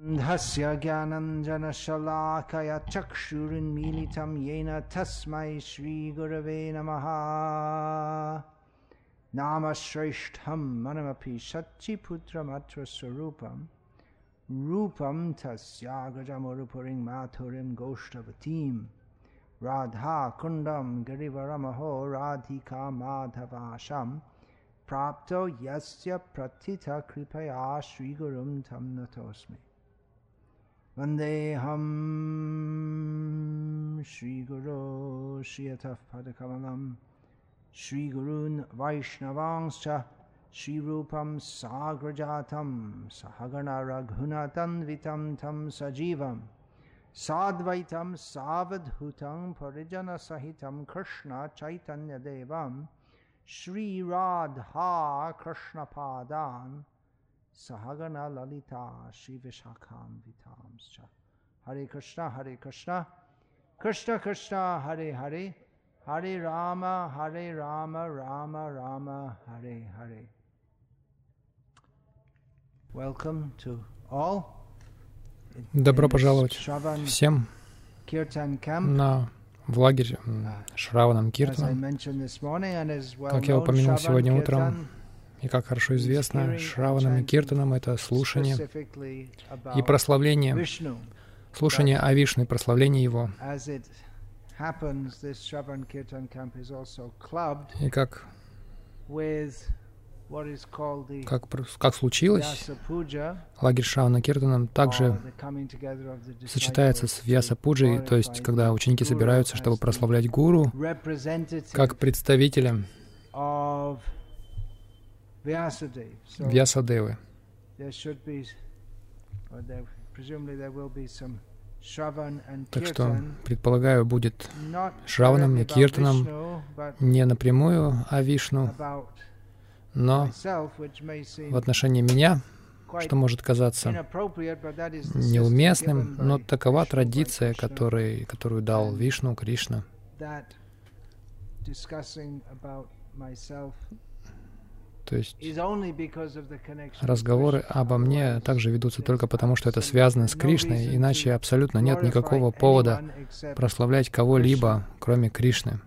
अन्धस्य ज्ञानञ्जनशलाकया चक्षुरुन्मीलितं येन तस्मै श्रीगुरवे नमः नामश्रेष्ठं मनमपि सच्चिपुत्रमत्र स्वरूपं रूपं तस्यागजमरुपुरीं माथुरीं गोष्ठवतीं राधाकुण्डं गिरिवरमहो राधिका माधवाशं प्राप्तो यस्य प्रथितः कृपया श्रीगुरुं तं नतोऽस्मि वन्देऽहं श्रीगुरो श्रियतः पदकमलं श्रीगुरून् वैष्णवांश्च श्रीरूपं साग्रजातं सहगणरघुनतन्वितं तं सजीवं साद्वैतं सावधूतं परिजनसहितं कृष्णचैतन्यदेवं श्रीराधा कृष्णपादान् सहगना ललिता श्रीविशाखान्वितांश्च हरे कृष्ण हरे कृष्ण कृष्ण कृष्ण हरे Sahagana Lalita Shri Vishakam Vitamscha. Hare Krishna, Hare Krishna, Krishna Krishna, Hare Hare, Hare Rama, Hare Rama, Rama Rama, Hare Hare. Welcome to all. Добро пожаловать всем на в лагерь Шраванам Киртан. Как я упомянул сегодня утром, и как хорошо известно, Шраванам и Киртанам — это слушание и прославление, слушание о Вишну и прославление Его. И как, как, как случилось, лагерь Шравана Киртанам также сочетается с Вьяса Пуджей, то есть когда ученики собираются, чтобы прославлять Гуру, как представителя Вьясадевы. Так что, предполагаю, будет Шраваном и Киртаном не напрямую о Вишну, но в отношении меня, что может казаться неуместным, но такова традиция, который, которую дал Вишну, Кришна. То есть разговоры обо мне также ведутся только потому, что это связано с Кришной, иначе абсолютно нет никакого повода прославлять кого-либо, кроме Кришны.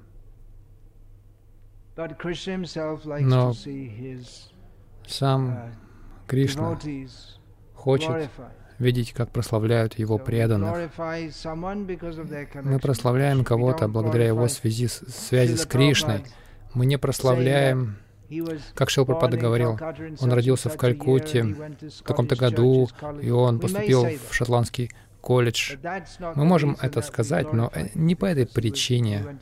Но Сам uh, Кришна хочет видеть, как прославляют Его преданных. Мы прославляем кого-то благодаря его связи, с- связи с Кришной. Мы не прославляем, как Шил born Прабхупада in говорил, он родился в Калькутте в таком-то году, и он поступил в шотландский колледж. Мы можем это сказать, но э, не по этой причине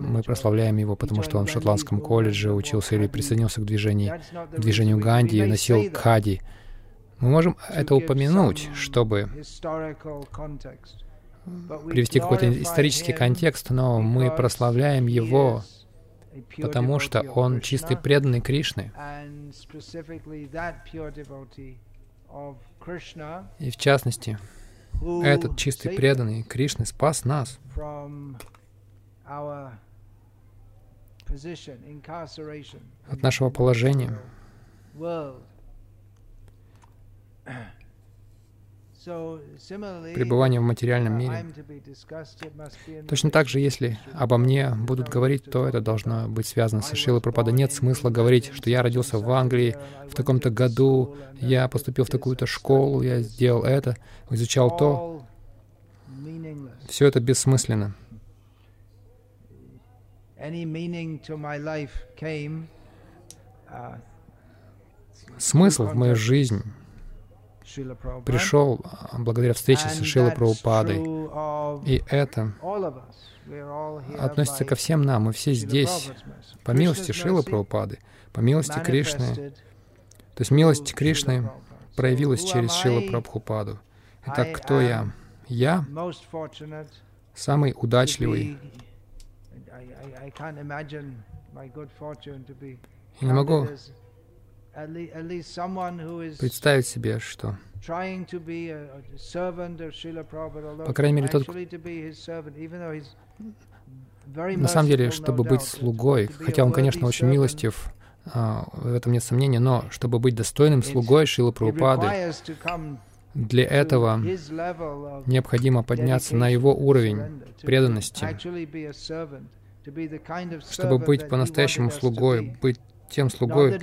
мы прославляем его, потому что он в шотландском колледже учился или присоединился к движению, к движению Ганди и носил кади. Мы можем это упомянуть, чтобы привести какой-то исторический контекст, но мы прославляем его, потому что он чистый преданный Кришны. И в частности, этот чистый преданный Кришны спас нас от нашего положения. Пребывания в материальном uh, мире. Точно так же, если обо мне будут говорить, то это должно быть связано со Шилой Пропада. Нет смысла говорить, что я родился в Англии в таком-то году, я поступил в такую-то школу, я сделал это, изучал то. Все это бессмысленно. Uh, Смысл в мою жизнь. Пришел а, благодаря встрече с Шилой Прабхупадой. И это относится ко всем нам. Мы все здесь по милости Шилы Прабхупады, по милости Кришны. То есть милость Кришны проявилась через Шилу? Прабхупаду. Итак, кто я? Я самый удачливый. Я не могу представить себе, что По крайней мере, тот, на самом деле, чтобы быть слугой, хотя он, конечно, очень милостив, а, в этом нет сомнения, но чтобы быть достойным слугой Шилы it Прабхупады, Для этого необходимо подняться на его уровень преданности, чтобы быть по-настоящему слугой, быть тем слугой,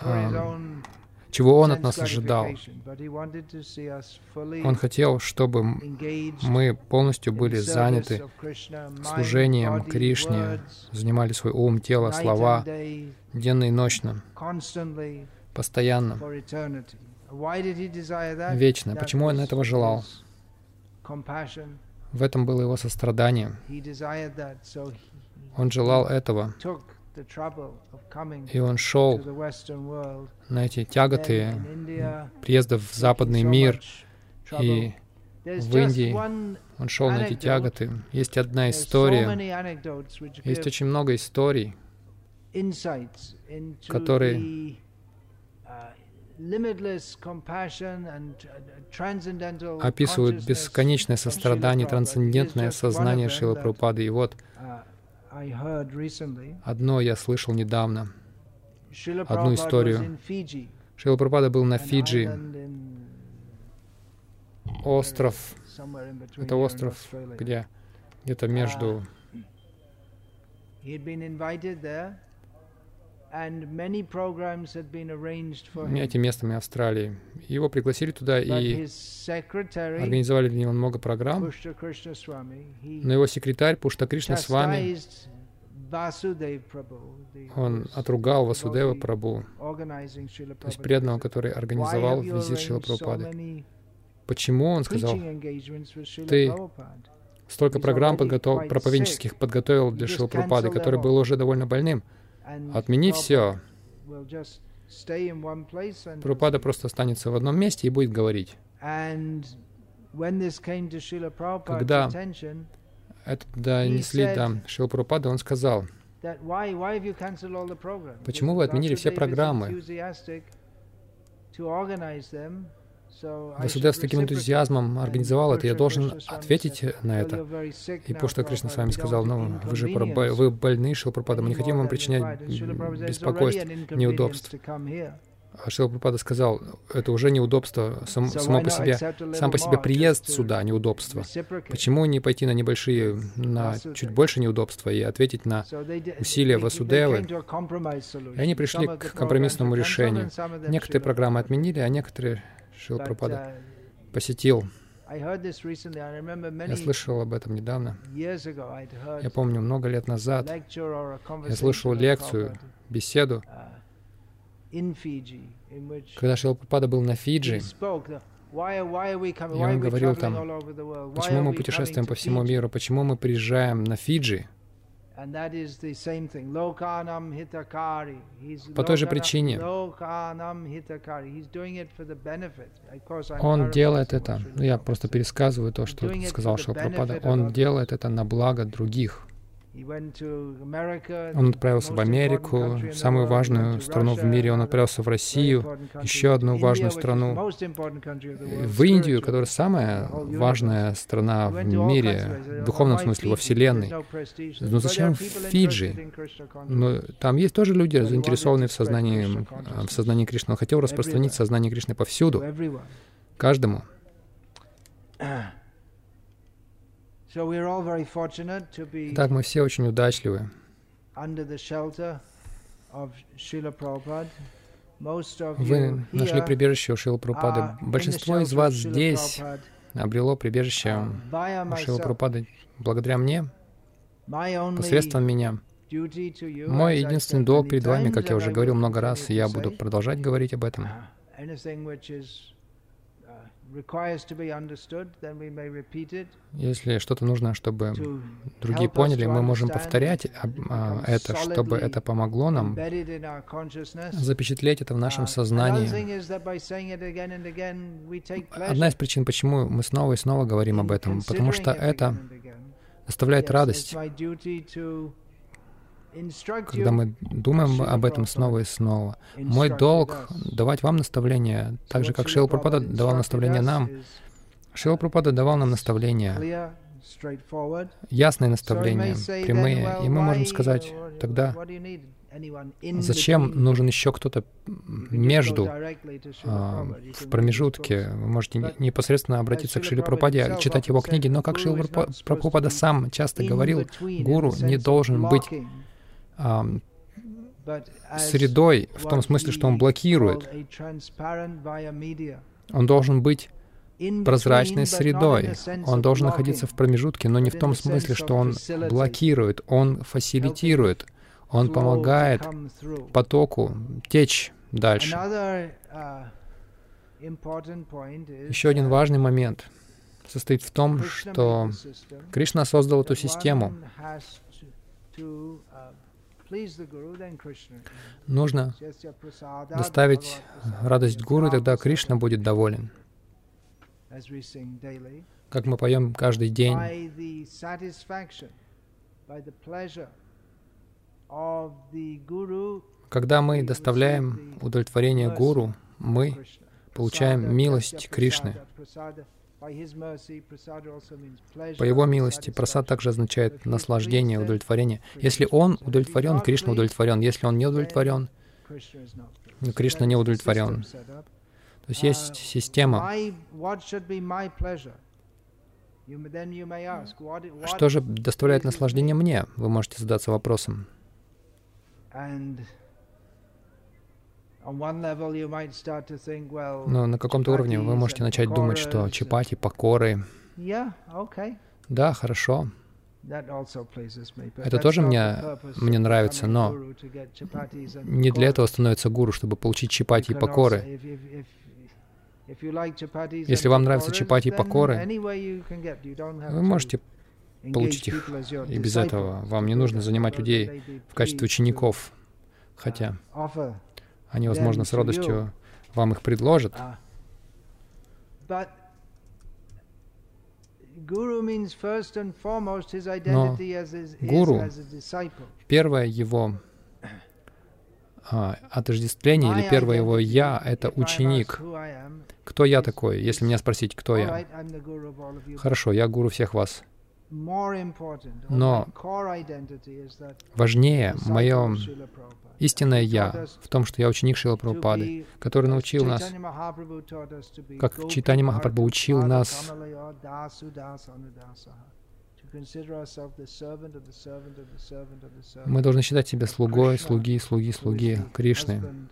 а, чего Он от нас ожидал. Он хотел, чтобы мы полностью были заняты служением Кришне, занимали свой ум, тело, слова, денно и ночно, постоянно, вечно. Почему Он этого желал? В этом было его сострадание. Он желал этого. И он шел на эти тяготы приезда в западный мир. И в Индии он шел на эти тяготы. Есть одна история. Есть очень много историй, которые описывают бесконечное сострадание, трансцендентное сознание Шилы Прабхупады. И вот одно я слышал недавно, одну историю. Шила Прабхупада был на Фиджи, остров, это остров, где где-то между этим местом и Австралии. Его пригласили туда и организовали для него много программ. Но его секретарь Пушта Кришна с вами, он отругал Васудева Прабу, то есть преданного, который организовал визит Шила Прабхупады. Почему, он сказал, ты столько программ подготов... проповеднических подготовил для Шила Прабхупады, который был уже довольно больным. Отмени все. Прабхупада просто останется в одном месте и будет говорить. Когда это донесли до Шила Прабхупада, он сказал, почему вы отменили все программы? Васудев с таким энтузиазмом организовал это, я должен ответить на это. И Пушта Кришна с вами сказал, ну, вы же вы больны, Шилпрапада, мы не хотим вам причинять беспокойств, неудобств. А Шила Прабхупада сказал, это уже неудобство сам, само по себе, сам по себе приезд сюда неудобство. Почему не пойти на небольшие, на чуть больше неудобства и ответить на усилия Васудевы? И они пришли к компромиссному решению. Некоторые программы отменили, а некоторые Шил Пропада посетил. Я слышал об этом недавно. Я помню, много лет назад я слышал лекцию, беседу, когда Шила Пропада был на Фиджи, и он говорил там, почему мы путешествуем по всему миру, почему мы приезжаем на Фиджи, по той же причине. он делает это, ну, я просто пересказываю то, что сказал Шилпрапада, он делает это на благо других. Он отправился в Америку, самую важную страну в мире. Он отправился в Россию, еще одну важную страну. В Индию, которая самая важная страна в мире, в духовном смысле, во Вселенной. Но зачем в Фиджи? Но там есть тоже люди, заинтересованные в сознании, в сознании Кришны. Он хотел распространить сознание Кришны повсюду, каждому. Так мы все очень удачливы. Вы нашли прибежище у Шила Прабхупады. Большинство из вас здесь обрело прибежище uh, у Шила Прабхупады благодаря мне, посредством меня. Мой единственный долг перед вами, как я уже говорил много раз, и я буду продолжать говорить об этом. Uh, если что-то нужно, чтобы другие поняли, мы можем повторять а, это, чтобы это помогло нам запечатлеть это в нашем сознании. Одна из причин, почему мы снова и снова говорим об этом, потому что это доставляет радость когда мы думаем об этом снова и снова. Мой долг — давать вам наставления, так же, как Шила Пропада давал наставления нам. Шила Пропада давал нам наставления, ясные наставления, прямые, и мы можем сказать тогда, Зачем нужен еще кто-то между, а, в промежутке? Вы можете непосредственно обратиться к Шили Прабхупаде, читать его книги, но как Шила Прабхупада сам часто говорил, гуру не должен быть средой в том смысле, что он блокирует. Он должен быть прозрачной средой. Он должен находиться в промежутке, но не в том смысле, что он блокирует, он фасилитирует, он помогает потоку течь дальше. Еще один важный момент состоит в том, что Кришна создал эту систему. Нужно доставить радость Гуру, и тогда Кришна будет доволен. Как мы поем каждый день, когда мы доставляем удовлетворение Гуру, мы получаем милость Кришны. По его милости, прасад также означает наслаждение, удовлетворение. Если он удовлетворен, Кришна удовлетворен. Если он не удовлетворен, Кришна не удовлетворен. То есть есть система. Что же доставляет наслаждение мне? Вы можете задаться вопросом. Но на каком-то уровне вы можете начать думать, что чипати, покоры. Да, хорошо. Это тоже мне, мне нравится, но не для этого становится гуру, чтобы получить чипати и покоры. Если вам нравятся чипати и покоры, вы можете получить их и без этого. Вам не нужно занимать людей в качестве учеников, хотя они, возможно, с радостью вам их предложат. Но гуру, первое его а, отождествление или первое его «я» — это ученик. Кто я такой? Если меня спросить, кто я? Хорошо, я гуру всех вас. Но важнее мое истинное «я» в том, что я ученик Шила Прабхупады, который научил нас, как Читани Махапрабху учил нас мы должны считать себя слугой, слуги, слуги, слуги Кришны,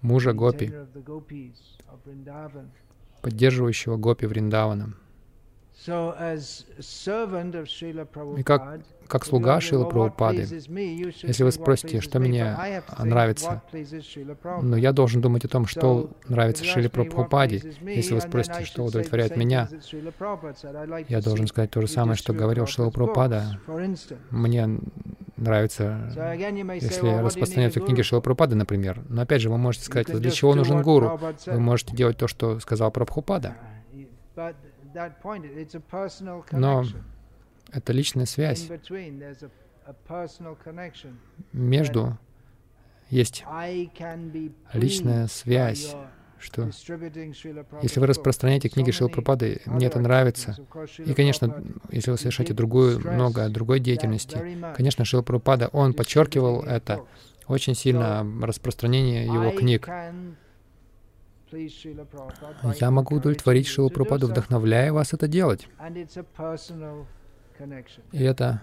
мужа Гопи, поддерживающего Гопи Вриндавана. И как, как слуга Шила Прабхупады, если вы спросите, что мне нравится, но я должен думать о том, что нравится Шиле Прабхупаде. Если вы спросите, что удовлетворяет меня, я должен сказать то же самое, что говорил Шила Прабхупада. Мне нравится, если распространяются книги Шила Прабхупады, например. Но опять же, вы можете сказать, для чего нужен гуру? Вы можете делать то, что сказал Прабхупада. Но это личная связь. Между есть личная связь, что если вы распространяете книги Шилпрапады, мне это нравится. И, конечно, если вы совершаете другую, много другой деятельности, конечно, Шилпрапада, он подчеркивал это очень сильно, распространение его книг. Я могу удовлетворить Шилу Прабхупаду, вдохновляя вас это делать. И это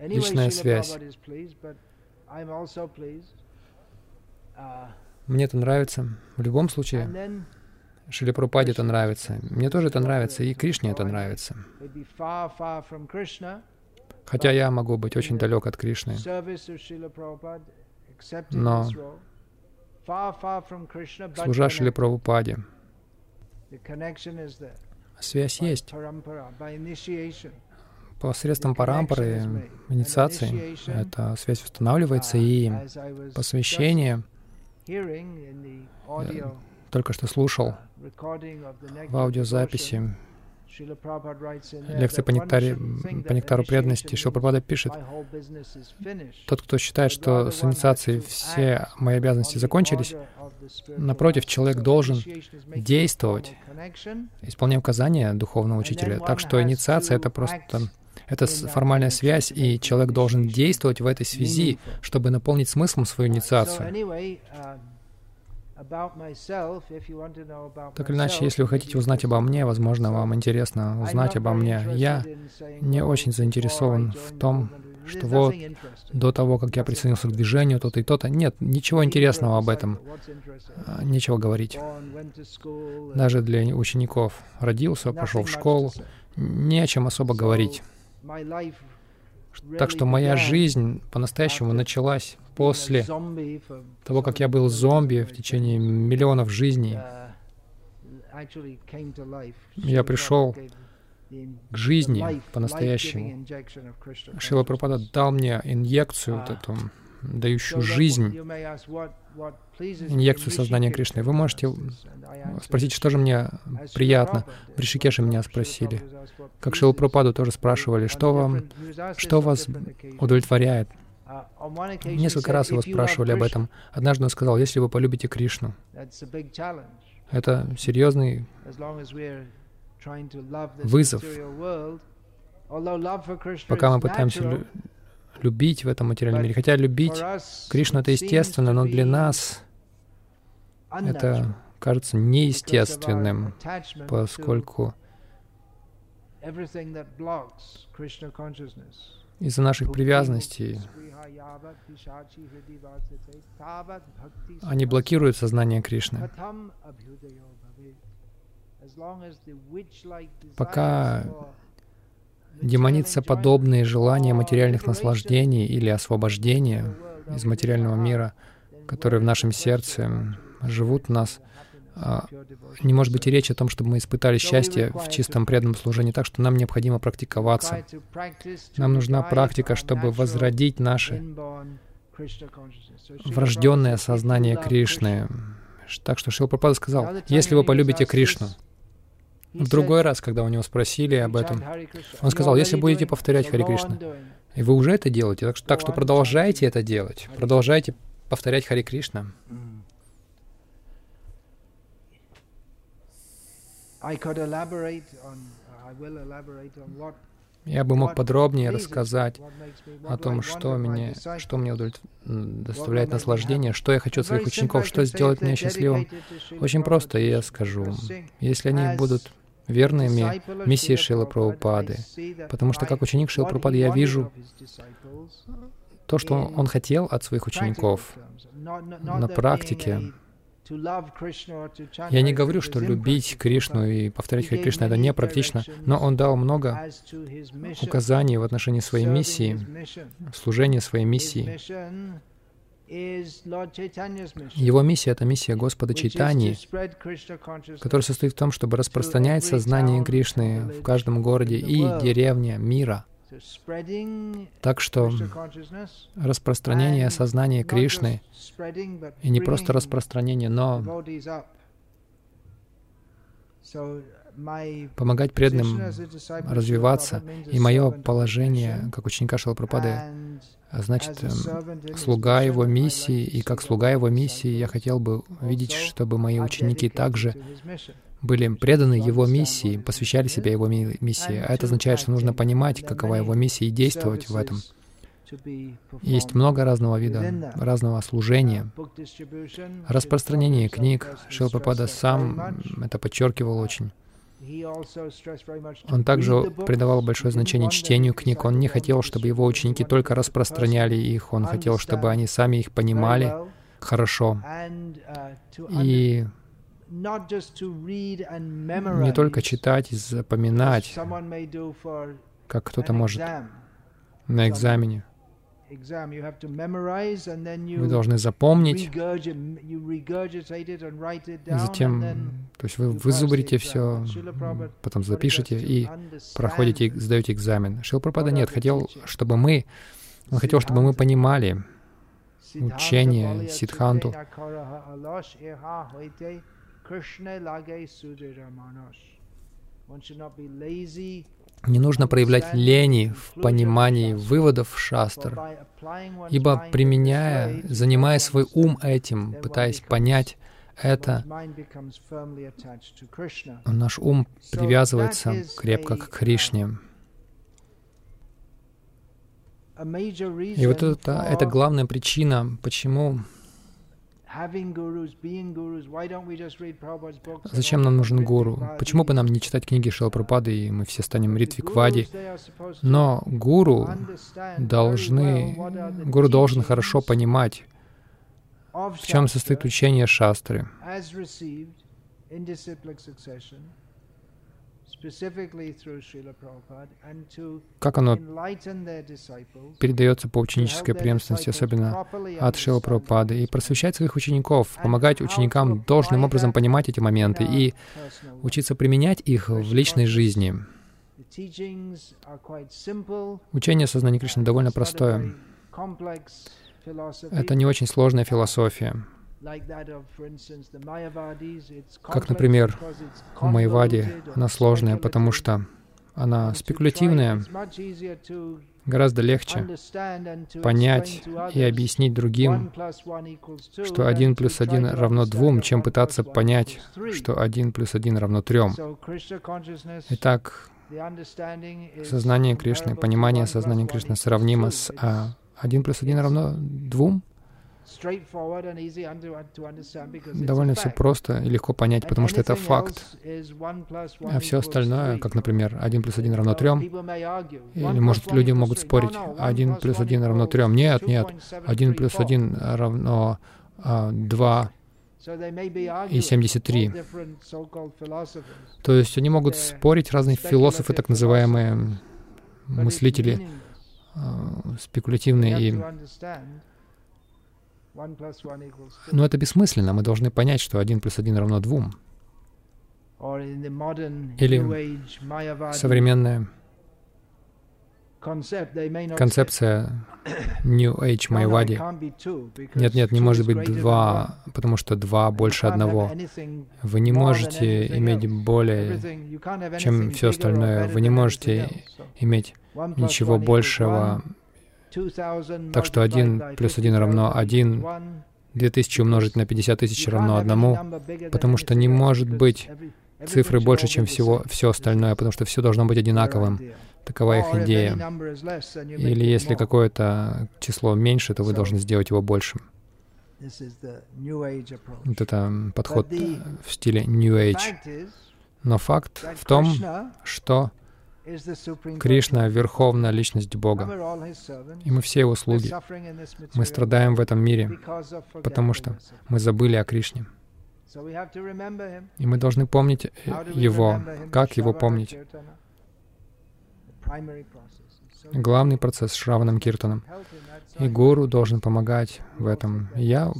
личная связь. Мне это нравится. В любом случае, Шили Прабхупаде это нравится. Мне тоже это нравится, и Кришне это нравится. Хотя я могу быть очень далек от Кришны, но служа Шили Прабхупаде. Связь есть. Посредством парампары, инициации, эта связь устанавливается, и посвящение, я только что слушал в аудиозаписи лекции по, нектаре, по нектару преданности, Шилпрапада пишет, тот, кто считает, что с инициацией все мои обязанности закончились, напротив, человек должен действовать, исполняя указания духовного учителя. Так что инициация — это просто Это формальная связь, и человек должен действовать в этой связи, чтобы наполнить смыслом свою инициацию. Так или иначе, если вы хотите узнать обо мне, возможно, вам интересно узнать обо мне. Я не очень заинтересован в том, что вот до того, как я присоединился к движению, то-то и то-то. Нет, ничего интересного об этом. А, нечего говорить. Даже для учеников. Родился, пошел в школу. Не о чем особо говорить. Так что моя жизнь по-настоящему началась после того, как я был зомби в течение миллионов жизней. Я пришел к жизни по-настоящему. Шила Прабхупада дал мне инъекцию, вот эту, дающую жизнь, инъекцию сознания Кришны. Вы можете спросить, что же мне приятно. В Ришикеше меня спросили. Как Шилу Прабхупаду тоже спрашивали, что вам, что вас удовлетворяет. Несколько раз его спрашивали об этом. Однажды он сказал, если вы полюбите Кришну, это серьезный вызов. Пока мы пытаемся любить в этом материальном мире. Хотя любить Кришну — это естественно, но для нас это кажется неестественным, поскольку из-за наших привязанностей они блокируют сознание Кришны. Пока демоницеподобные желания материальных наслаждений или освобождения из материального мира, которые в нашем сердце живут в нас, а, не может быть и речи о том, чтобы мы испытали счастье в чистом преданном служении, так что нам необходимо практиковаться. Нам нужна практика, чтобы возродить наше врожденное сознание Кришны. Так что Шилпрапада сказал, если вы полюбите Кришну, в другой раз, когда у него спросили об этом, он сказал, если будете повторять Хари Кришна, и вы уже это делаете, так что, так что продолжайте это делать, продолжайте повторять Хари Кришна. Я бы мог подробнее рассказать о том, что, мне, что мне доставляет наслаждение, что я хочу от своих учеников, что сделает меня счастливым. Очень просто, я скажу. Если они будут верными миссии Шилы Прабхупады. Потому что как ученик Шилы Прабхупады я вижу то, что он хотел от своих учеников на практике. Я не говорю, что любить Кришну и повторять Хари Кришна — это не практично, но он дал много указаний в отношении своей миссии, служения своей миссии. Его миссия — это миссия Господа Чайтани, которая состоит в том, чтобы распространять сознание Кришны в каждом городе и деревне мира. Так что распространение сознания Кришны, и не просто распространение, но помогать преданным развиваться. И мое положение как ученика Шилапрапады значит, эм, слуга его миссии, и как слуга его миссии я хотел бы видеть, чтобы мои ученики также были преданы его миссии, посвящали себя его миссии. А это означает, что нужно понимать, какова его миссия, и действовать в этом. Есть много разного вида, разного служения. Распространение книг. Шилпапада сам это подчеркивал очень. Он также придавал большое значение чтению книг. Он не хотел, чтобы его ученики только распространяли их. Он хотел, чтобы они сами их понимали хорошо. И не только читать и запоминать, как кто-то может на экзамене. Вы должны запомнить, затем, то есть вы вызубрите все, потом запишите и проходите, сдаете экзамен. Шилпрапада нет, хотел, чтобы мы, он хотел, чтобы мы понимали учение Сидханту. Not be lazy не нужно проявлять лени в понимании выводов шастр, ибо применяя, занимая свой ум этим, пытаясь понять это, наш ум привязывается крепко к Кришне. И вот это, это главная причина, почему Зачем нам нужен гуру? Почему бы нам не читать книги Шилапрапады, и мы все станем ритвиквади? Но гуру должны, гуру должен хорошо понимать, в чем состоит учение шастры, как оно передается по ученической преемственности, особенно от Шила Прабхупады, и просвещать своих учеников, помогать ученикам должным образом понимать эти моменты и учиться применять их в личной жизни. Учение сознания Кришны довольно простое. Это не очень сложная философия. Как, например, у Майвади она сложная, потому что она спекулятивная. Гораздо легче понять и объяснить другим, что один плюс один равно двум, чем пытаться понять, что один плюс один равно трем. Итак, сознание Кришны, понимание сознания Кришны сравнимо с а, один плюс один равно двум, Довольно все просто и легко понять, потому что это факт. А все остальное, как, например, 1 плюс 1 равно 3, или, может, люди могут спорить, 1 плюс 1 равно 3. Нет, нет, 1 плюс 1 равно а, 2 и 73. То есть они могут спорить, разные философы, так называемые мыслители, а, спекулятивные и но это бессмысленно. Мы должны понять, что 1 плюс 1 равно 2. Или современная концепция New Age Майвади. Нет, нет, не может быть два, потому что два больше одного. Вы не можете иметь более, чем все остальное. Вы не можете иметь ничего большего, так что 1 плюс 1 равно 1, 2000 умножить на 50 тысяч равно одному, потому что не может быть цифры больше, чем всего, все остальное, потому что все должно быть одинаковым. Такова их идея. Или если какое-то число меньше, то вы должны сделать его большим. Вот это подход в стиле New Age. Но факт в том, что Кришна — Верховная Личность Бога, и мы все Его слуги. Мы страдаем в этом мире, потому что мы забыли о Кришне. И мы должны помнить Его. Как Его помнить? Главный процесс — Шраванам Киртаном. И гуру должен помогать в этом. И я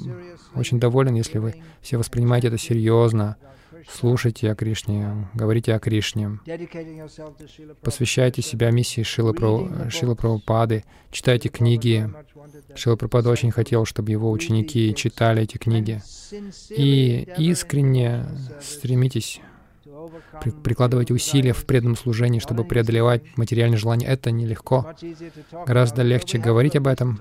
очень доволен, если вы все воспринимаете это серьезно, слушайте о Кришне, говорите о Кришне, посвящайте себя миссии Шилы, Шилы Прабхупады, читайте книги. Шила Прабхупада очень хотел, чтобы его ученики читали эти книги. И искренне стремитесь прикладывайте усилия в преданном служении, чтобы преодолевать материальные желания. Это нелегко. Гораздо легче говорить об этом,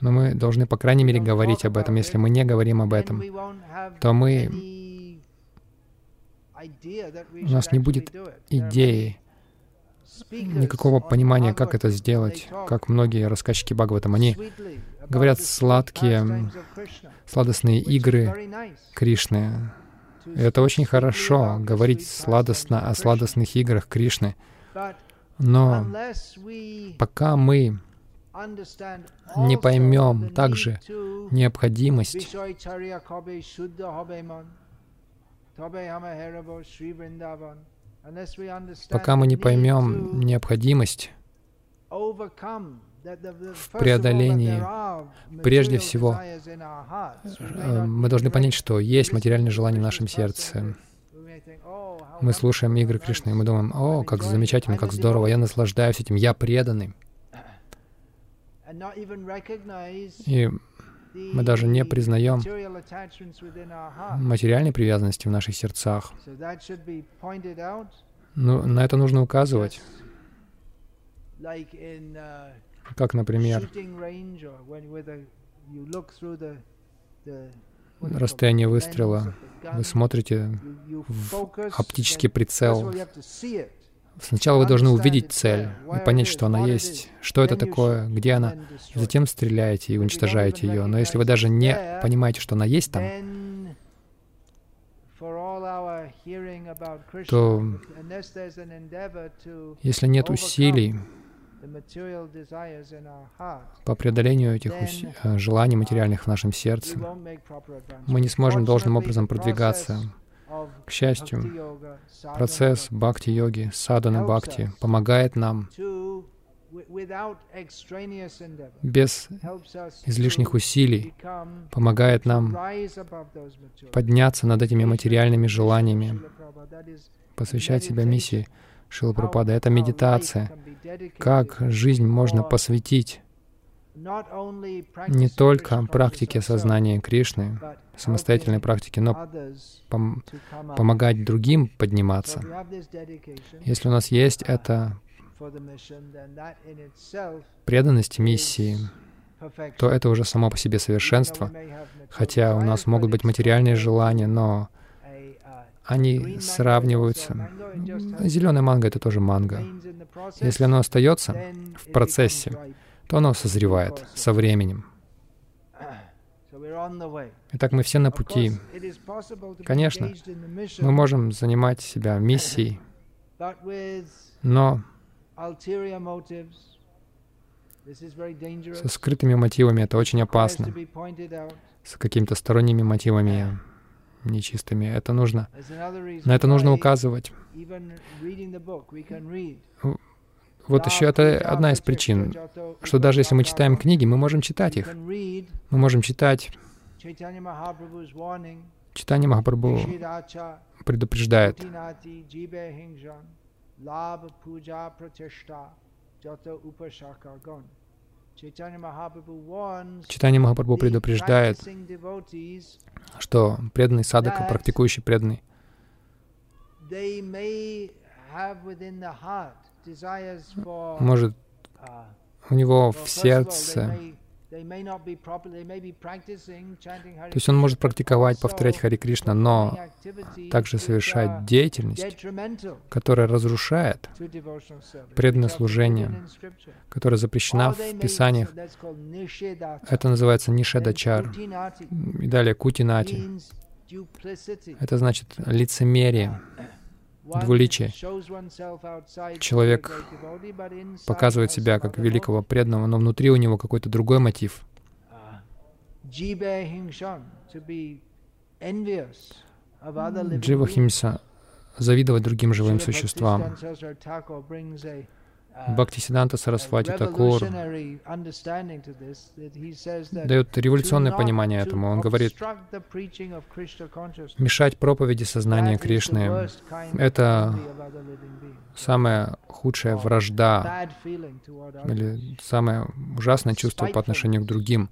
но мы должны, по крайней мере, говорить об этом. Если мы не говорим об этом, то мы у нас не будет идеи, никакого понимания, как это сделать, как многие рассказчики Бхагаватам. Они говорят сладкие, сладостные игры Кришны. И это очень хорошо, говорить сладостно о сладостных играх Кришны. Но пока мы не поймем также необходимость Пока мы не поймем необходимость в преодолении, прежде всего, э, мы должны понять, что есть материальное желание в нашем сердце. Мы слушаем игры Кришны, и мы думаем, о, как замечательно, как здорово, я наслаждаюсь этим, я преданный. И мы даже не признаем материальной привязанности в наших сердцах. Но на это нужно указывать. Как, например, расстояние выстрела. Вы смотрите в оптический прицел. Сначала вы должны увидеть цель и понять, что она есть, что это такое, где она, и затем стреляете и уничтожаете ее. Но если вы даже не понимаете, что она есть там, то если нет усилий по преодолению этих э, желаний материальных в нашем сердце, мы не сможем должным образом продвигаться. К счастью, процесс бхакти-йоги, садана бхакти помогает нам без излишних усилий, помогает нам подняться над этими материальными желаниями, посвящать себя миссии Шила Прабхупада. Это медитация. Как жизнь можно посвятить не только практике сознания Кришны, самостоятельной практике, но пом помогать другим подниматься. Если у нас есть эта преданность миссии, то это уже само по себе совершенство. Хотя у нас могут быть материальные желания, но они сравниваются. Зеленая манго — это тоже манго. Если оно остается в процессе, то оно созревает со временем. Итак, мы все на пути. Конечно, мы можем занимать себя миссией, но со скрытыми мотивами это очень опасно. С какими-то сторонними мотивами нечистыми. Это нужно. На это нужно указывать. Вот еще это одна из причин, что даже если мы читаем книги, мы можем читать их. Мы можем читать. Читание Махапрабху предупреждает. Читание Махапрабху предупреждает, что преданный садака, практикующий преданный, может у него в сердце. то есть он может практиковать, повторять Хари Кришна, но также совершать деятельность, которая разрушает преданное служение, которая запрещена в Писаниях. Это называется Нишедачар. И далее Кутинати. Это значит лицемерие двуличие. Человек показывает себя как великого преданного, но внутри у него какой-то другой мотив. Джива Химса — завидовать другим живым существам. Бхактисиданта Сарасвати Такур дает революционное понимание этому. Он говорит, мешать проповеди сознания Кришны — это самая худшая вражда или самое ужасное чувство по отношению к другим,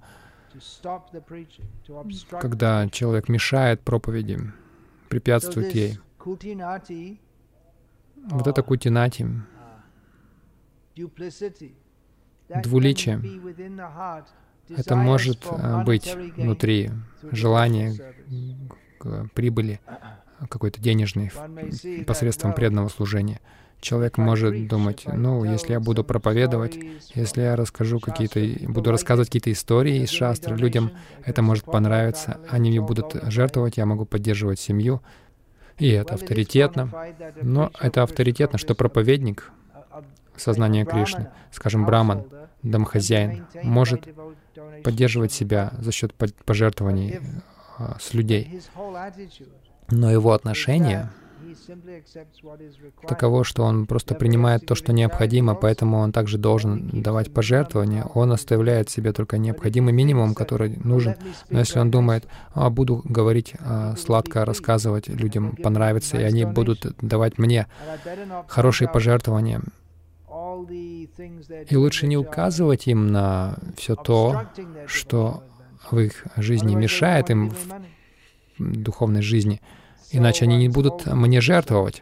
когда человек мешает проповеди, препятствует ей. Вот это кутинати, двуличие. Это может э, быть внутри желание прибыли какой-то денежной посредством преданного служения. Человек может думать, ну, если я буду проповедовать, если я расскажу какие-то, буду рассказывать какие-то истории из шастры людям, это может понравиться, они мне будут жертвовать, я могу поддерживать семью, и это авторитетно. Но это авторитетно, что проповедник сознания Кришны, скажем, браман, домохозяин, может поддерживать себя за счет пожертвований а, с людей. Но его отношение таково, что он просто принимает то, что необходимо, поэтому он также должен давать пожертвования. Он оставляет себе только необходимый минимум, который нужен. Но если он думает, а, буду говорить а, сладко, рассказывать людям, понравится, и они будут давать мне хорошие пожертвования, и лучше не указывать им на все то, что в их жизни мешает им в духовной жизни, иначе они не будут мне жертвовать.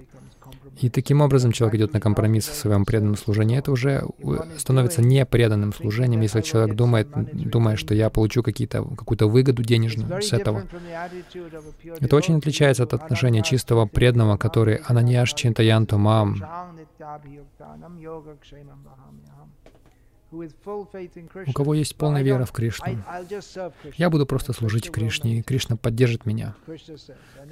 И таким образом человек идет на компромисс в своем преданном служении. Это уже становится непреданным служением, если человек думает, думает, что я получу какую-то выгоду денежную с этого. Это очень отличается от отношения чистого преданного, который ананьяш чинтаянту мам, У кого есть полная вера в Кришну, я буду просто служить Кришне, и Кришна поддержит меня.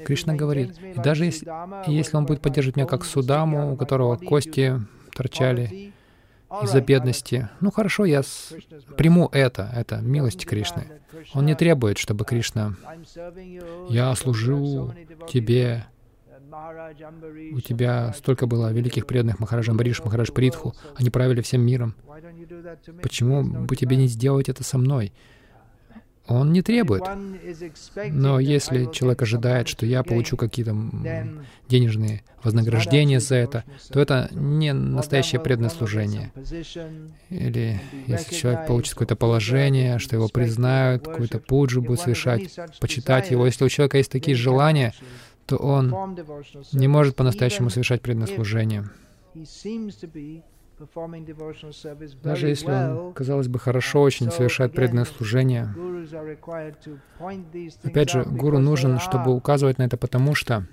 Кришна говорит, и даже если, если он будет поддерживать меня как Судаму, у которого кости торчали из-за бедности, ну хорошо, я с... приму это, это милость Кришны. Он не требует, чтобы Кришна, я служу тебе, у тебя столько было великих преданных Махарадж Амбариш, Махарадж Притху, они правили всем миром. Почему бы тебе не сделать это со мной? Он не требует. Но если человек ожидает, что я получу какие-то денежные вознаграждения за это, то это не настоящее преданное служение. Или если человек получит какое-то положение, что его признают, какую-то пуджу будет совершать, почитать его. Если у человека есть такие желания, то он не может по-настоящему совершать преданное служение. Даже если он, казалось бы, хорошо очень совершает преданное служение, опять же, гуру нужен, чтобы указывать на это, потому что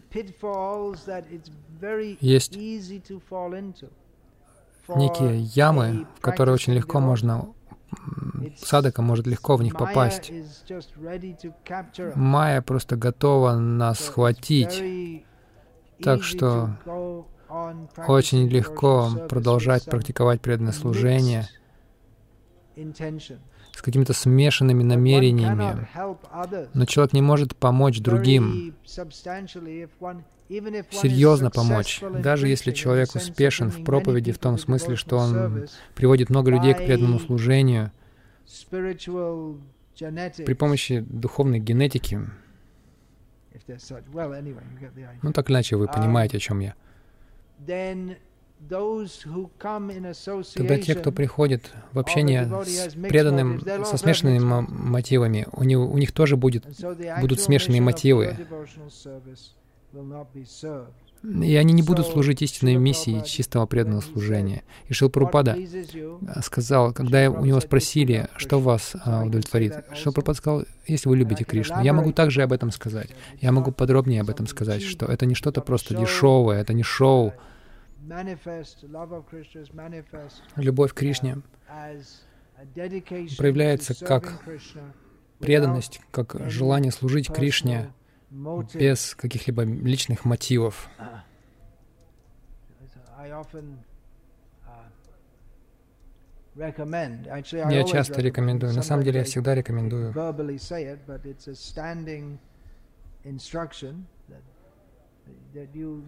есть некие ямы, в которые очень легко можно садака может легко в них попасть. Майя просто готова нас схватить. Так что очень легко продолжать практиковать преданное служение с какими-то смешанными намерениями. Но человек не может помочь другим, серьезно помочь, даже если человек успешен в проповеди в том смысле, что он приводит много людей к преданному служению при помощи духовной генетики. Ну, так иначе вы понимаете, о чем я. Тогда те, кто приходит в общение с преданным, со смешанными мотивами, у, него, у них тоже будет, будут смешанные мотивы. И они не будут служить истинной миссии чистого преданного служения. И Шилпрупада сказал, когда у него спросили, что вас а, удовлетворит, Шилпрупада сказал, если вы любите Кришну, я могу также об этом сказать. Я могу подробнее об этом сказать, что это не что-то просто дешевое, это не шоу. Любовь к Кришне проявляется как преданность, как желание служить Кришне, без каких-либо личных мотивов. Я часто рекомендую, на самом деле я всегда рекомендую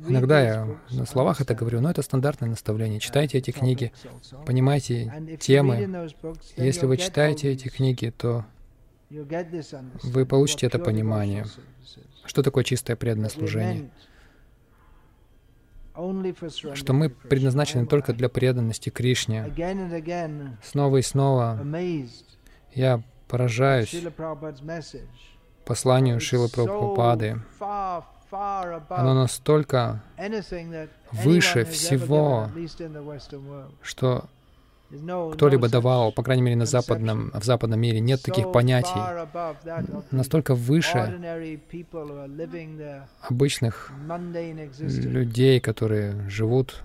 Иногда я на словах это говорю, но это стандартное наставление. Читайте эти книги, понимайте темы. Если вы читаете эти книги, то вы получите это понимание. Что такое чистое преданное служение? Что мы предназначены только для преданности Кришне. Снова и снова я поражаюсь посланию Шилы Прабхупады. Оно настолько выше всего, что кто-либо давал, по крайней мере, на западном, в западном мире, нет таких понятий, настолько выше обычных людей, которые живут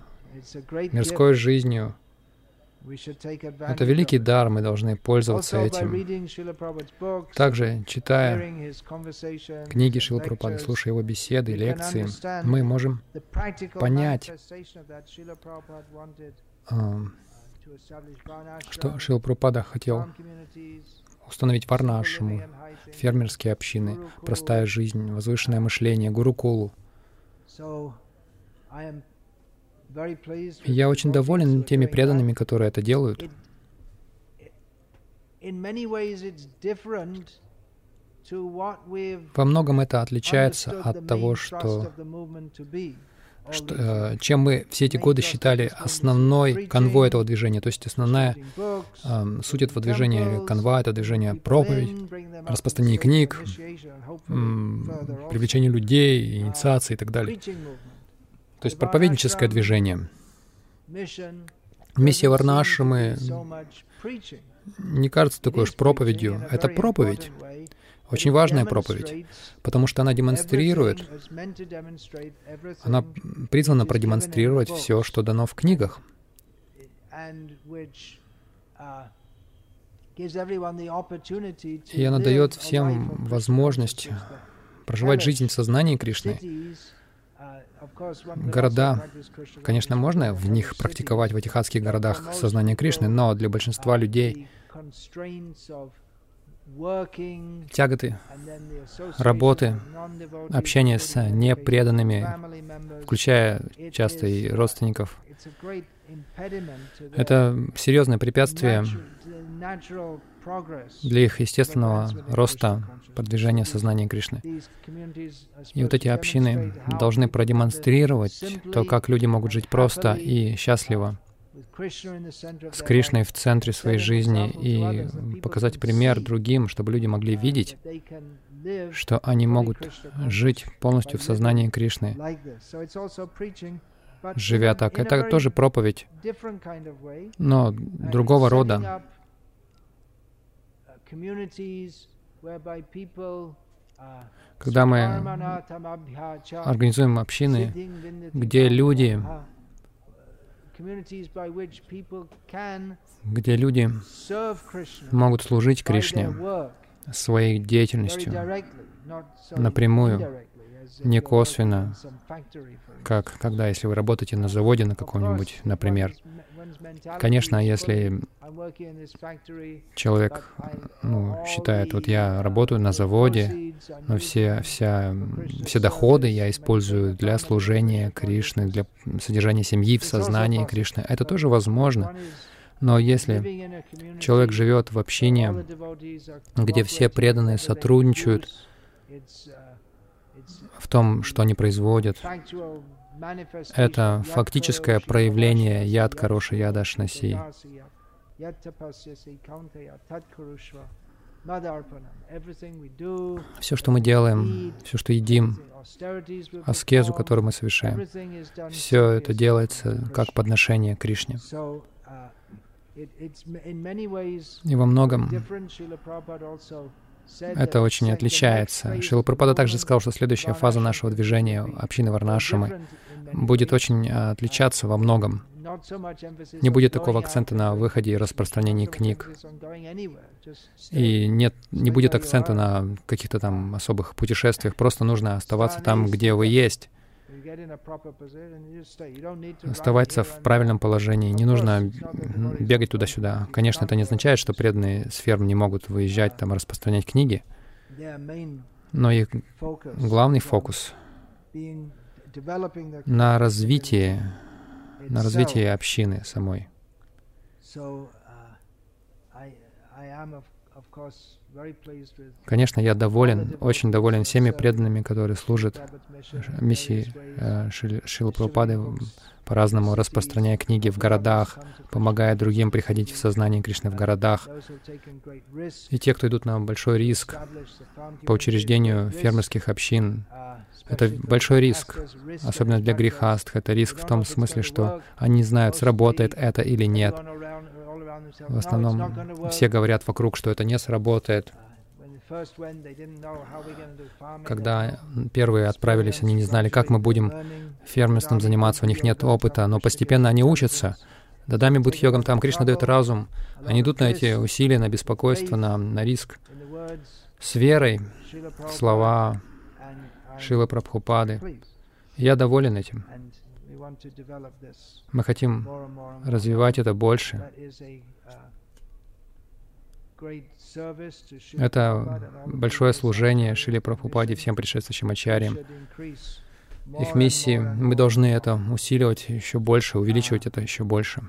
мирской жизнью. Это великий дар, мы должны пользоваться этим. Также, читая книги Шила Прабхупады, слушая его беседы, лекции, мы можем понять, что Шил хотел установить варнашему, фермерские общины, простая жизнь, возвышенное мышление, гурукулу. Я очень доволен теми преданными, которые это делают. Во многом это отличается от того, что что, э, чем мы все эти годы считали основной конвой этого движения. То есть основная э, суть этого движения, канва — это движение проповедь, распространение книг, э, привлечение людей, инициации и так далее. То есть проповедническое движение. Миссия Варнашимы не кажется такой уж проповедью. Это проповедь Очень важная проповедь, потому что она демонстрирует, она призвана продемонстрировать все, что дано в книгах, и она дает всем возможность проживать жизнь в сознании Кришны. Города, конечно, можно в них практиковать, в этих адских городах сознание Кришны, но для большинства людей тяготы, работы, общение с непреданными, включая часто и родственников, это серьезное препятствие для их естественного роста, продвижения сознания Кришны. И вот эти общины должны продемонстрировать то, как люди могут жить просто и счастливо, с Кришной в центре своей жизни и показать пример другим, чтобы люди могли видеть, что они могут жить полностью в сознании Кришны, живя так. Это тоже проповедь, но другого рода. Когда мы организуем общины, где люди где люди могут служить Кришне своей деятельностью напрямую, не косвенно, как когда, если вы работаете на заводе на каком-нибудь, например. Конечно, если человек ну, считает, вот я работаю на заводе, но все, вся, все доходы я использую для служения Кришны, для содержания семьи в сознании Кришны, это тоже возможно. Но если человек живет в общине, где все преданные сотрудничают в том, что они производят, это фактическое проявление яд Кароши Ядашнаси. Все, что мы делаем, все, что едим, аскезу, которую мы совершаем, все это делается как подношение Кришне. И во многом это очень отличается. Шила Пропада также сказал, что следующая фаза нашего движения общины Варнашамы будет очень отличаться во многом. Не будет такого акцента на выходе и распространении книг. И нет, не будет акцента на каких-то там особых путешествиях. Просто нужно оставаться там, где вы есть. Оставаться в правильном положении. Не нужно бегать туда-сюда. Конечно, это не означает, что преданные с ферм не могут выезжать, там, распространять книги. Но их главный фокус на развитии, на развитии общины самой. Конечно, я доволен, очень доволен всеми преданными, которые служат миссии э, Прабхупады, по-разному распространяя книги в городах, помогая другим приходить в сознание Кришны в городах. И те, кто идут на большой риск по учреждению фермерских общин, это большой риск, особенно для грехастх. Это риск в том смысле, что они не знают, сработает это или нет. В основном все говорят вокруг, что это не сработает. Когда первые отправились, они не знали, как мы будем фермерством заниматься, у них нет опыта, но постепенно они учатся. Дадами Будхьогам там Кришна дает разум. Они идут на эти усилия, на беспокойство, на, на риск. С верой слова Шила Прабхупады. Я доволен этим. Мы хотим развивать это больше. Это большое служение Шили Прабхупаде всем предшествующим ачарьям. Их миссии, мы должны это усиливать еще больше, увеличивать это еще больше.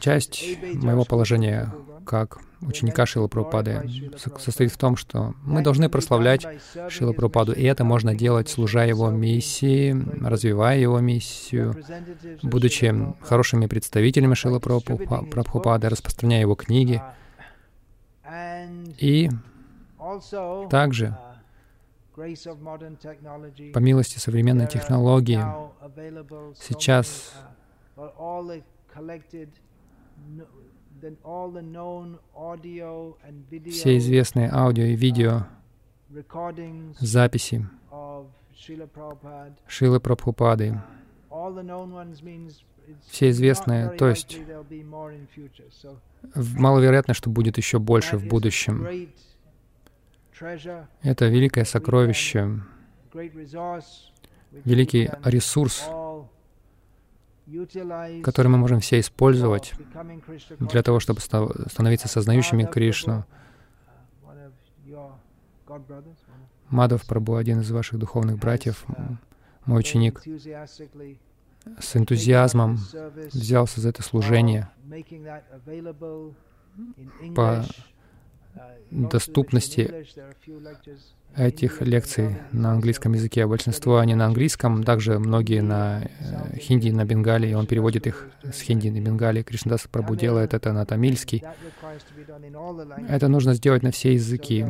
Часть моего положения как ученика Шила Прабхупады состоит в том, что мы должны прославлять Шила Прабхупаду, и это можно делать, служа его миссии, развивая его миссию, будучи хорошими представителями Шила Прабхупады, распространяя его книги. И также по милости современной технологии сейчас все известные аудио и видео записи Шилы Прабхупады, все известные, то есть маловероятно, что будет еще больше в будущем. Это великое сокровище, великий ресурс, который мы можем все использовать для того, чтобы становиться сознающими Кришну. Мадов Прабу, один из ваших духовных братьев, мой ученик, с энтузиазмом взялся за это служение. по доступности этих лекций на английском языке. Большинство они на английском, также многие на э, хинди, на бенгале, и он переводит их с хинди на бенгале. Кришнадас Прабу делает это на тамильский. Это нужно сделать на все языки,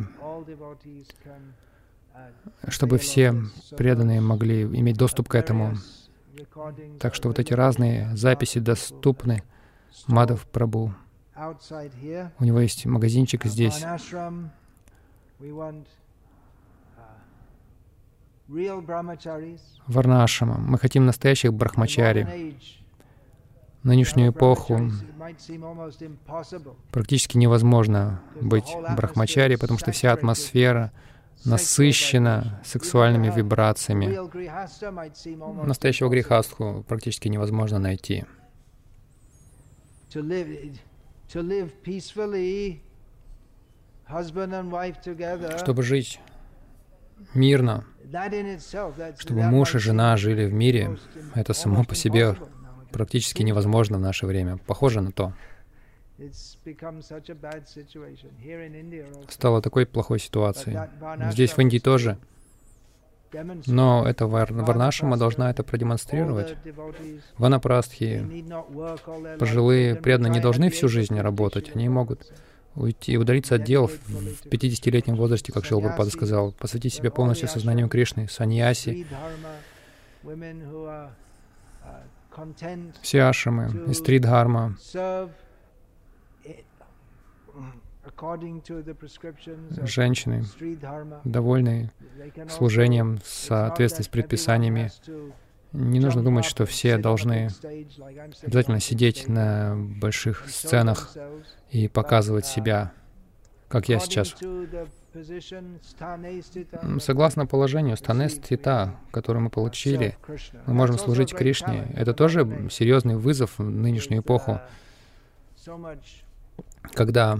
чтобы все преданные могли иметь доступ к этому. Так что вот эти разные записи доступны Мадав Прабу. У него есть магазинчик здесь. Варнашама. Мы хотим настоящих брахмачари. Нынешнюю эпоху практически невозможно быть брахмачари, потому что вся атмосфера насыщена сексуальными вибрациями. Настоящего грехастху практически невозможно найти. Чтобы жить мирно, чтобы муж и жена жили в мире, это само по себе практически невозможно в наше время. Похоже на то. Стало такой плохой ситуацией. Здесь, в Индии, тоже. Но эта вар, Варнашама должна это продемонстрировать. Ванапрастхи, пожилые преданные не должны всю жизнь работать. Они могут уйти, удалиться от дел в 50-летнем возрасте, как Шил Прабхупада сказал, посвятить себя полностью сознанию Кришны, саньяси, все ашамы, истридхарма, женщины, довольные служением в соответствии с предписаниями. Не нужно думать, что все должны обязательно сидеть на больших сценах и показывать себя, как я сейчас. Согласно положению станестита, которое мы получили, мы можем служить Кришне. Это тоже серьезный вызов в нынешнюю эпоху, когда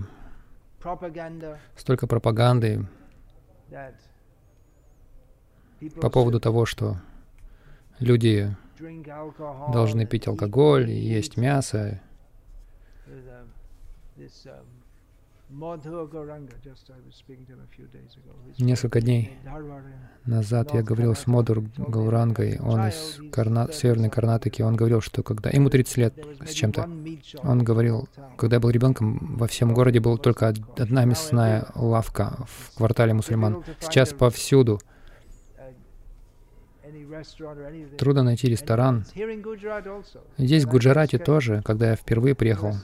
столько пропаганды по поводу того, что люди должны пить алкоголь, есть мясо. Несколько дней назад я говорил с Модур Гаурангой, он из Карна... Северной Карнатики, он говорил, что когда... Ему 30 лет с чем-то. Он говорил, когда я был ребенком, во всем городе была только одна мясная лавка в квартале мусульман. Сейчас повсюду. Трудно найти ресторан. Здесь, в Гуджарате тоже, когда я впервые приехал,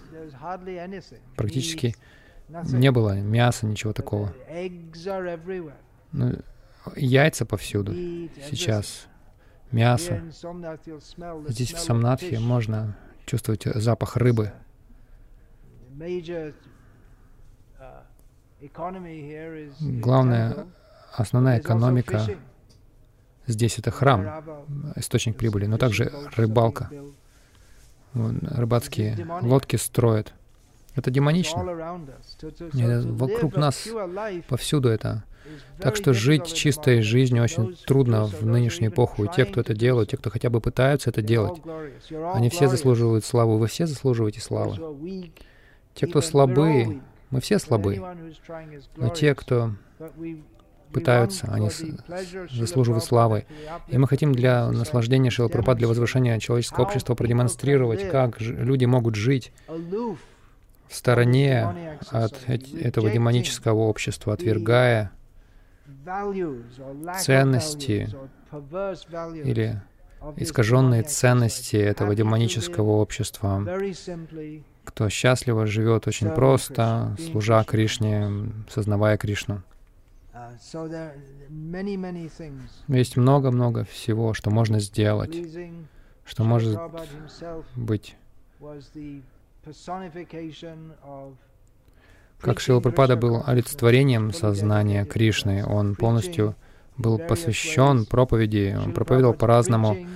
практически не было мяса, ничего такого. Ну, яйца повсюду сейчас, мясо. Здесь, в Самнатхе, можно чувствовать запах рыбы. Главная, основная экономика здесь это храм, источник прибыли, но также рыбалка. Рыбацкие лодки строят. Это демонично. И вокруг нас повсюду это. Так что жить чистой жизнью очень трудно в нынешнюю эпоху. И те, кто это делают, те, кто хотя бы пытаются это делать, они все заслуживают славу. Вы все заслуживаете славы. Те, кто слабы, мы все слабы. Но те, кто пытаются, они заслуживают славы. И мы хотим для наслаждения Шилапрапад, для возвышения человеческого общества продемонстрировать, как люди могут жить в стороне от этого демонического общества, отвергая ценности или искаженные ценности этого демонического общества. кто счастливо живет очень просто, служа Кришне, сознавая Кришну. Есть много-много всего, что можно сделать, что может быть как Шила Прабхупада был олицетворением сознания Кришны, он полностью был посвящен проповеди, он проповедовал по-разному,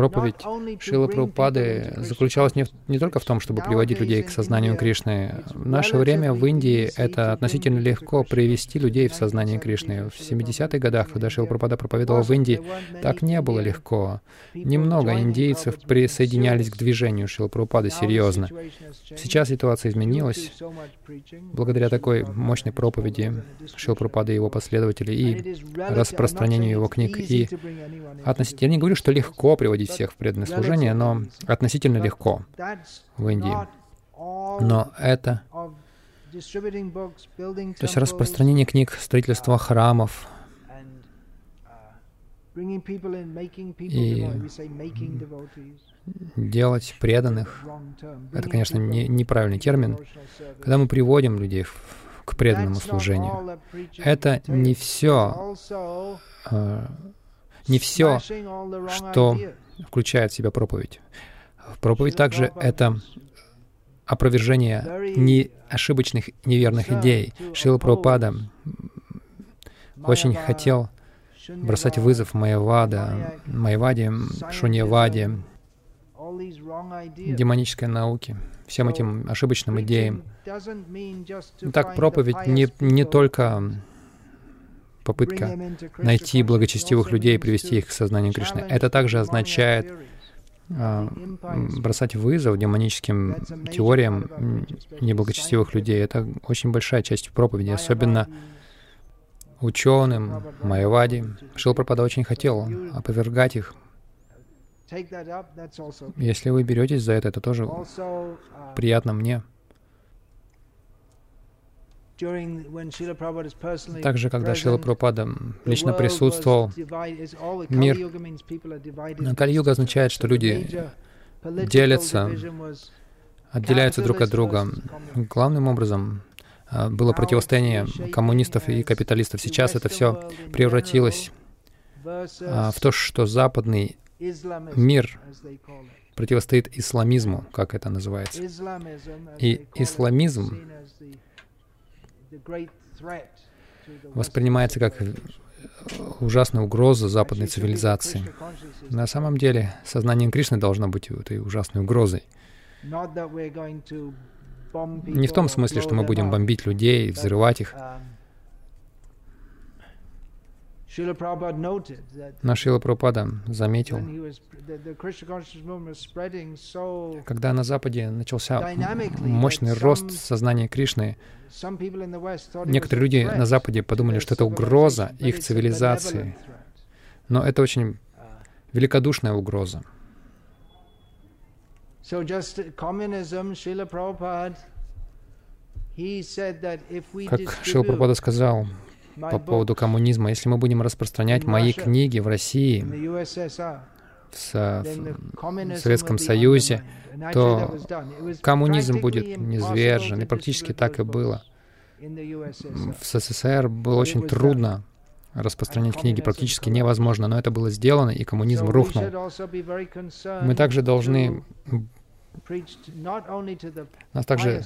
Проповедь Шила Прабхупады заключалась не, в, не только в том, чтобы приводить людей к сознанию Кришны. В наше время в Индии это относительно легко привести людей в сознание Кришны. В 70-х годах, когда Шила Прабхупада проповедовал в Индии, так не было легко. Немного индейцев присоединялись к движению Шила Прабхупады серьезно. Сейчас ситуация изменилась благодаря такой мощной проповеди Шила Прабхупады и его последователей и распространению его книг. И относительно, я не говорю, что легко приводить приводить всех в преданное служение, но относительно легко в Индии. Но это, то есть распространение книг, строительство храмов. и делать преданных, это, конечно, не, неправильный термин, когда мы приводим людей к преданному служению. Это не все, э, не все, что включает в себя проповедь. Проповедь также — это опровержение не ошибочных, неверных идей. Шила Прабхупада очень хотел бросать вызов Майявада, Майяваде, Шуньяваде, демонической науке, всем этим ошибочным идеям. Так, проповедь не, не только попытка найти благочестивых людей и привести их к сознанию Кришны. Это также означает а, бросать вызов демоническим теориям неблагочестивых людей. Это очень большая часть проповеди, особенно ученым, Майявади. Шилпрапада очень хотел опровергать их. Если вы беретесь за это, это тоже приятно мне. Также, когда Шила Прабхупада лично присутствовал, мир Кали-юга означает, что люди делятся, отделяются друг от друга. Главным образом а, было противостояние коммунистов и капиталистов. Сейчас это все превратилось а, в то, что западный мир противостоит исламизму, как это называется. И исламизм воспринимается как ужасная угроза западной цивилизации. На самом деле, сознание Кришны должно быть этой ужасной угрозой. Не в том смысле, что мы будем бомбить людей, взрывать их, um, но Шила Прабхупада заметил, когда на Западе начался мощный рост сознания Кришны, некоторые люди на Западе подумали, что это угроза их цивилизации. Но это очень великодушная угроза. Как Шила Прабхупада сказал, по поводу коммунизма. Если мы будем распространять мои книги в России, в, в Советском Союзе, то коммунизм будет низвержен, и практически так и было. В СССР было очень трудно распространять книги практически невозможно, но это было сделано, и коммунизм рухнул. Мы также должны нас также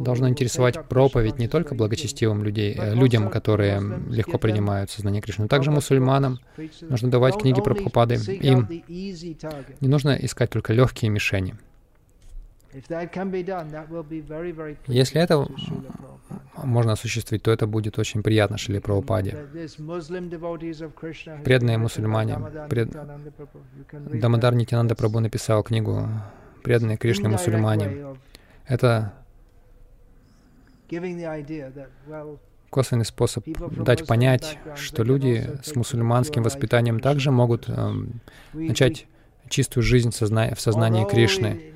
должно интересовать проповедь не только благочестивым людей, э, людям, которые легко принимают сознание Кришны, но также мусульманам. Нужно давать книги про Прабхупады. Им не нужно искать только легкие мишени. Если это можно осуществить, то это будет очень приятно Шили Прабхупаде. Преданные мусульмане, пред... Дамадар Нитянанда Прабhu написал книгу преданные Кришне мусульмане. Это косвенный способ дать понять, что люди с мусульманским воспитанием также могут э, начать чистую жизнь созна в сознании Кришны.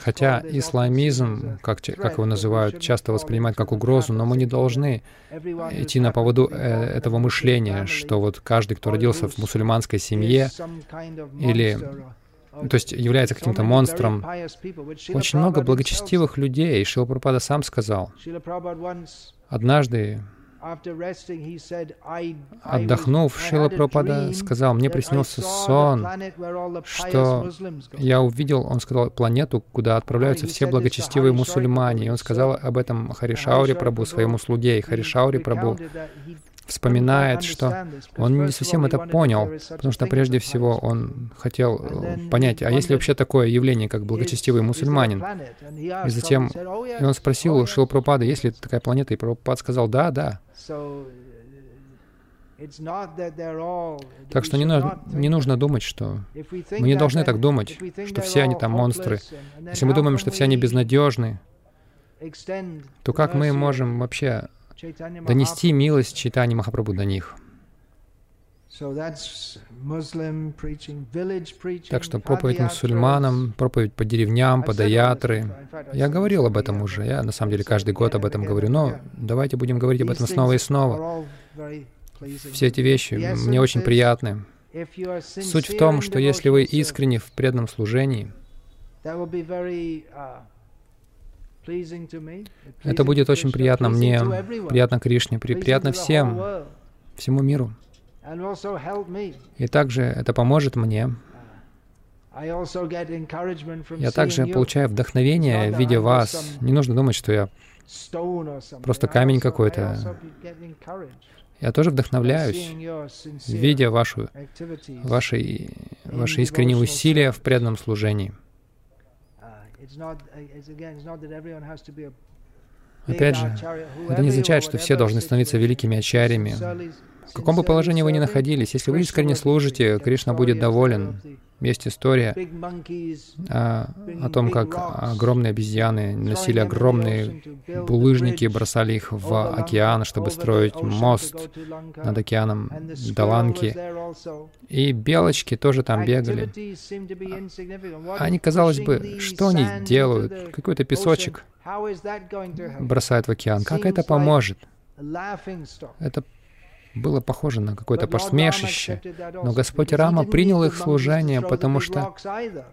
Хотя исламизм, как, как его называют, часто воспринимают как угрозу, но мы не должны идти на поводу э, этого мышления, что вот каждый, кто родился в мусульманской семье или то есть является каким-то монстром. Очень много благочестивых людей, Шила Прабхупада сам сказал. Однажды Отдохнув, Шила Прабхупада сказал, мне приснился сон, что я увидел, он сказал, планету, куда отправляются все благочестивые мусульмане. И он сказал об этом Харишаури Прабу, своему слуге. И Харишаури Прабу вспоминает, что он не совсем это понял, потому что прежде всего он хотел э, понять, а есть ли вообще такое явление, как благочестивый мусульманин? И затем и он спросил у Шилпрапада, есть ли такая планета, и Прабхупад сказал, да, да. Так что не, нужно, не нужно думать, что... Мы не должны так думать, что все они там монстры. Если мы думаем, что все они безнадежны, то как мы можем вообще донести милость Чайтани Махапрабху до них? Так что проповедь мусульманам, проповедь по деревням, по даятры. Я говорил об этом уже, я на самом деле каждый год об этом говорю, но давайте будем говорить об этом снова и снова. Все эти вещи мне очень приятны. Суть в том, что если вы искренне в преданном служении, это будет очень приятно мне, приятно Кришне, приятно всем, всему миру. И также это поможет мне. Я также получаю вдохновение в виде вас. Не нужно думать, что я просто камень какой-то. Я тоже вдохновляюсь, видя вашу, ваши, ваши искренние усилия в преданном служении. Опять же, это не означает, что все должны становиться великими ачарями. В каком бы положении вы ни находились, если вы искренне служите, Кришна будет доволен. Есть история о, о том, как огромные обезьяны носили огромные булыжники, бросали их в океан, чтобы строить мост над океаном Даланки. И белочки тоже там бегали. Они, казалось бы, что они делают? Какой-то песочек бросают в океан. Как это поможет? Это было похоже на какое-то посмешище. Но Господь Рама принял их служение, потому что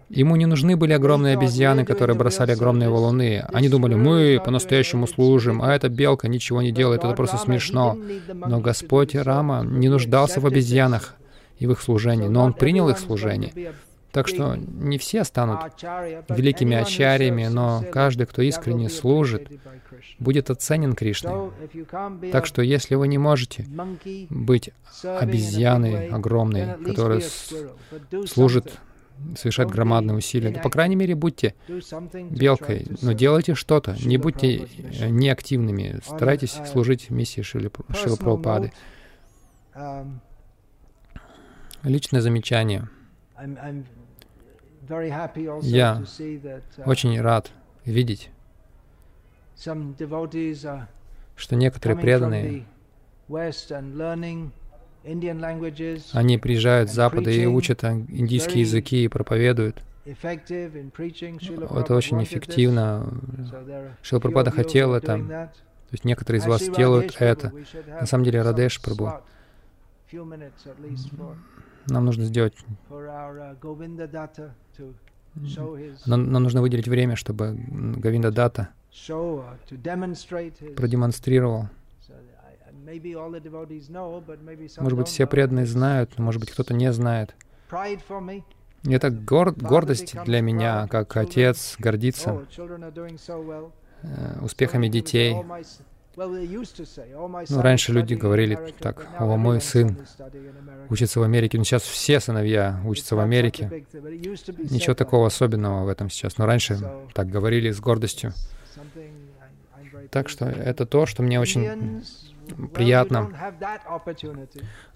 ему не нужны были огромные обезьяны, которые бросали огромные валуны. Они думали, мы по-настоящему служим, а эта белка ничего не делает, это просто смешно. Но Господь Рама не нуждался в обезьянах и в их служении, но Он принял их служение. Так что не все станут великими ачарьями, но каждый, кто искренне служит, будет оценен Кришной. Так что если вы не можете быть обезьяной огромной, которая служит совершать громадные усилия, то, по крайней мере, будьте белкой, но делайте что-то, не будьте неактивными, старайтесь служить миссии Шилы Прабхупады. Личное замечание. Я очень рад видеть, что некоторые преданные, они приезжают с Запада и учат индийские языки и проповедуют. Это очень эффективно. Шилпрапада хотел это. То есть некоторые из вас делают это. На самом деле, Радеш Прабу нам нужно сделать... Нам, нам нужно выделить время, чтобы Гавинда Дата продемонстрировал. Может быть, все преданные знают, но, может быть, кто-то не знает. И это гор гордость для меня, как отец, гордиться э, успехами детей. Ну, раньше люди говорили так, «О, мой сын учится в Америке». Но сейчас все сыновья учатся в Америке. Ничего такого особенного в этом сейчас. Но раньше так говорили с гордостью. Так что это то, что мне очень приятно.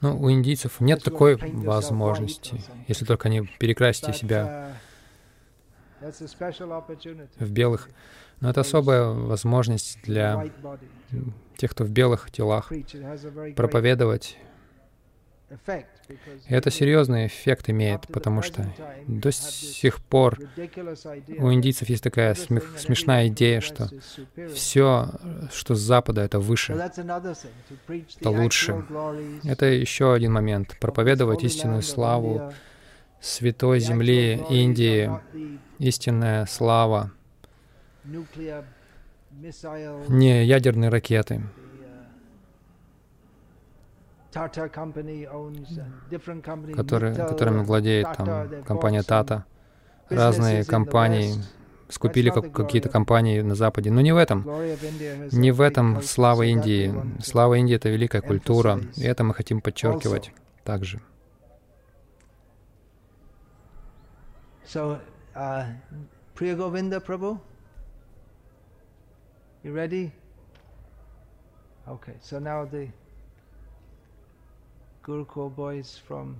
Но у индийцев нет такой возможности, если только они перекрасите себя в белых. Но это особая возможность для тех, кто в белых телах, проповедовать. И это серьезный эффект имеет, потому что до сих пор у индийцев есть такая смешная идея, что все, что с Запада, это выше, это лучше. Это еще один момент. Проповедовать истинную славу, святой земли Индии, истинная слава, не ядерные ракеты, которые, которыми владеет там, компания Тата, разные компании, скупили как, какие-то компании на Западе. Но не в этом. Не в этом слава Индии. Слава Индии — это великая культура, и это мы хотим подчеркивать также. So, uh, Priya Govinda Prabhu, you ready? Okay, so now the Gurukul boys from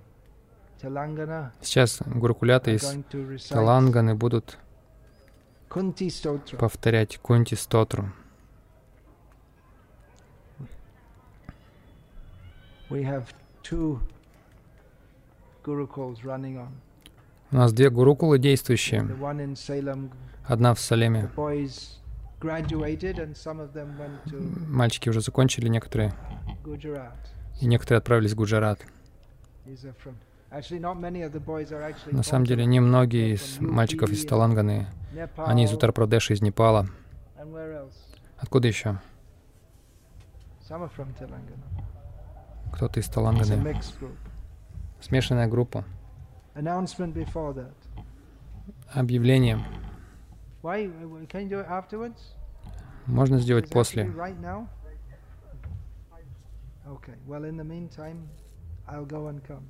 Telangana Сейчас гурукулята из Таланганы будут повторять Кунти Стотру. We have two gurukuls running on. У нас две гурукулы действующие. Одна в Салеме. Мальчики уже закончили некоторые. И некоторые отправились в Гуджарат. На самом деле, немногие из мальчиков из Таланганы. Они из Утар-Прадеша, из Непала. Откуда еще? Кто-то из Таланганы. Смешанная группа. Объявление. Можно сделать после. Okay. Well, in the meantime, I'll go and come.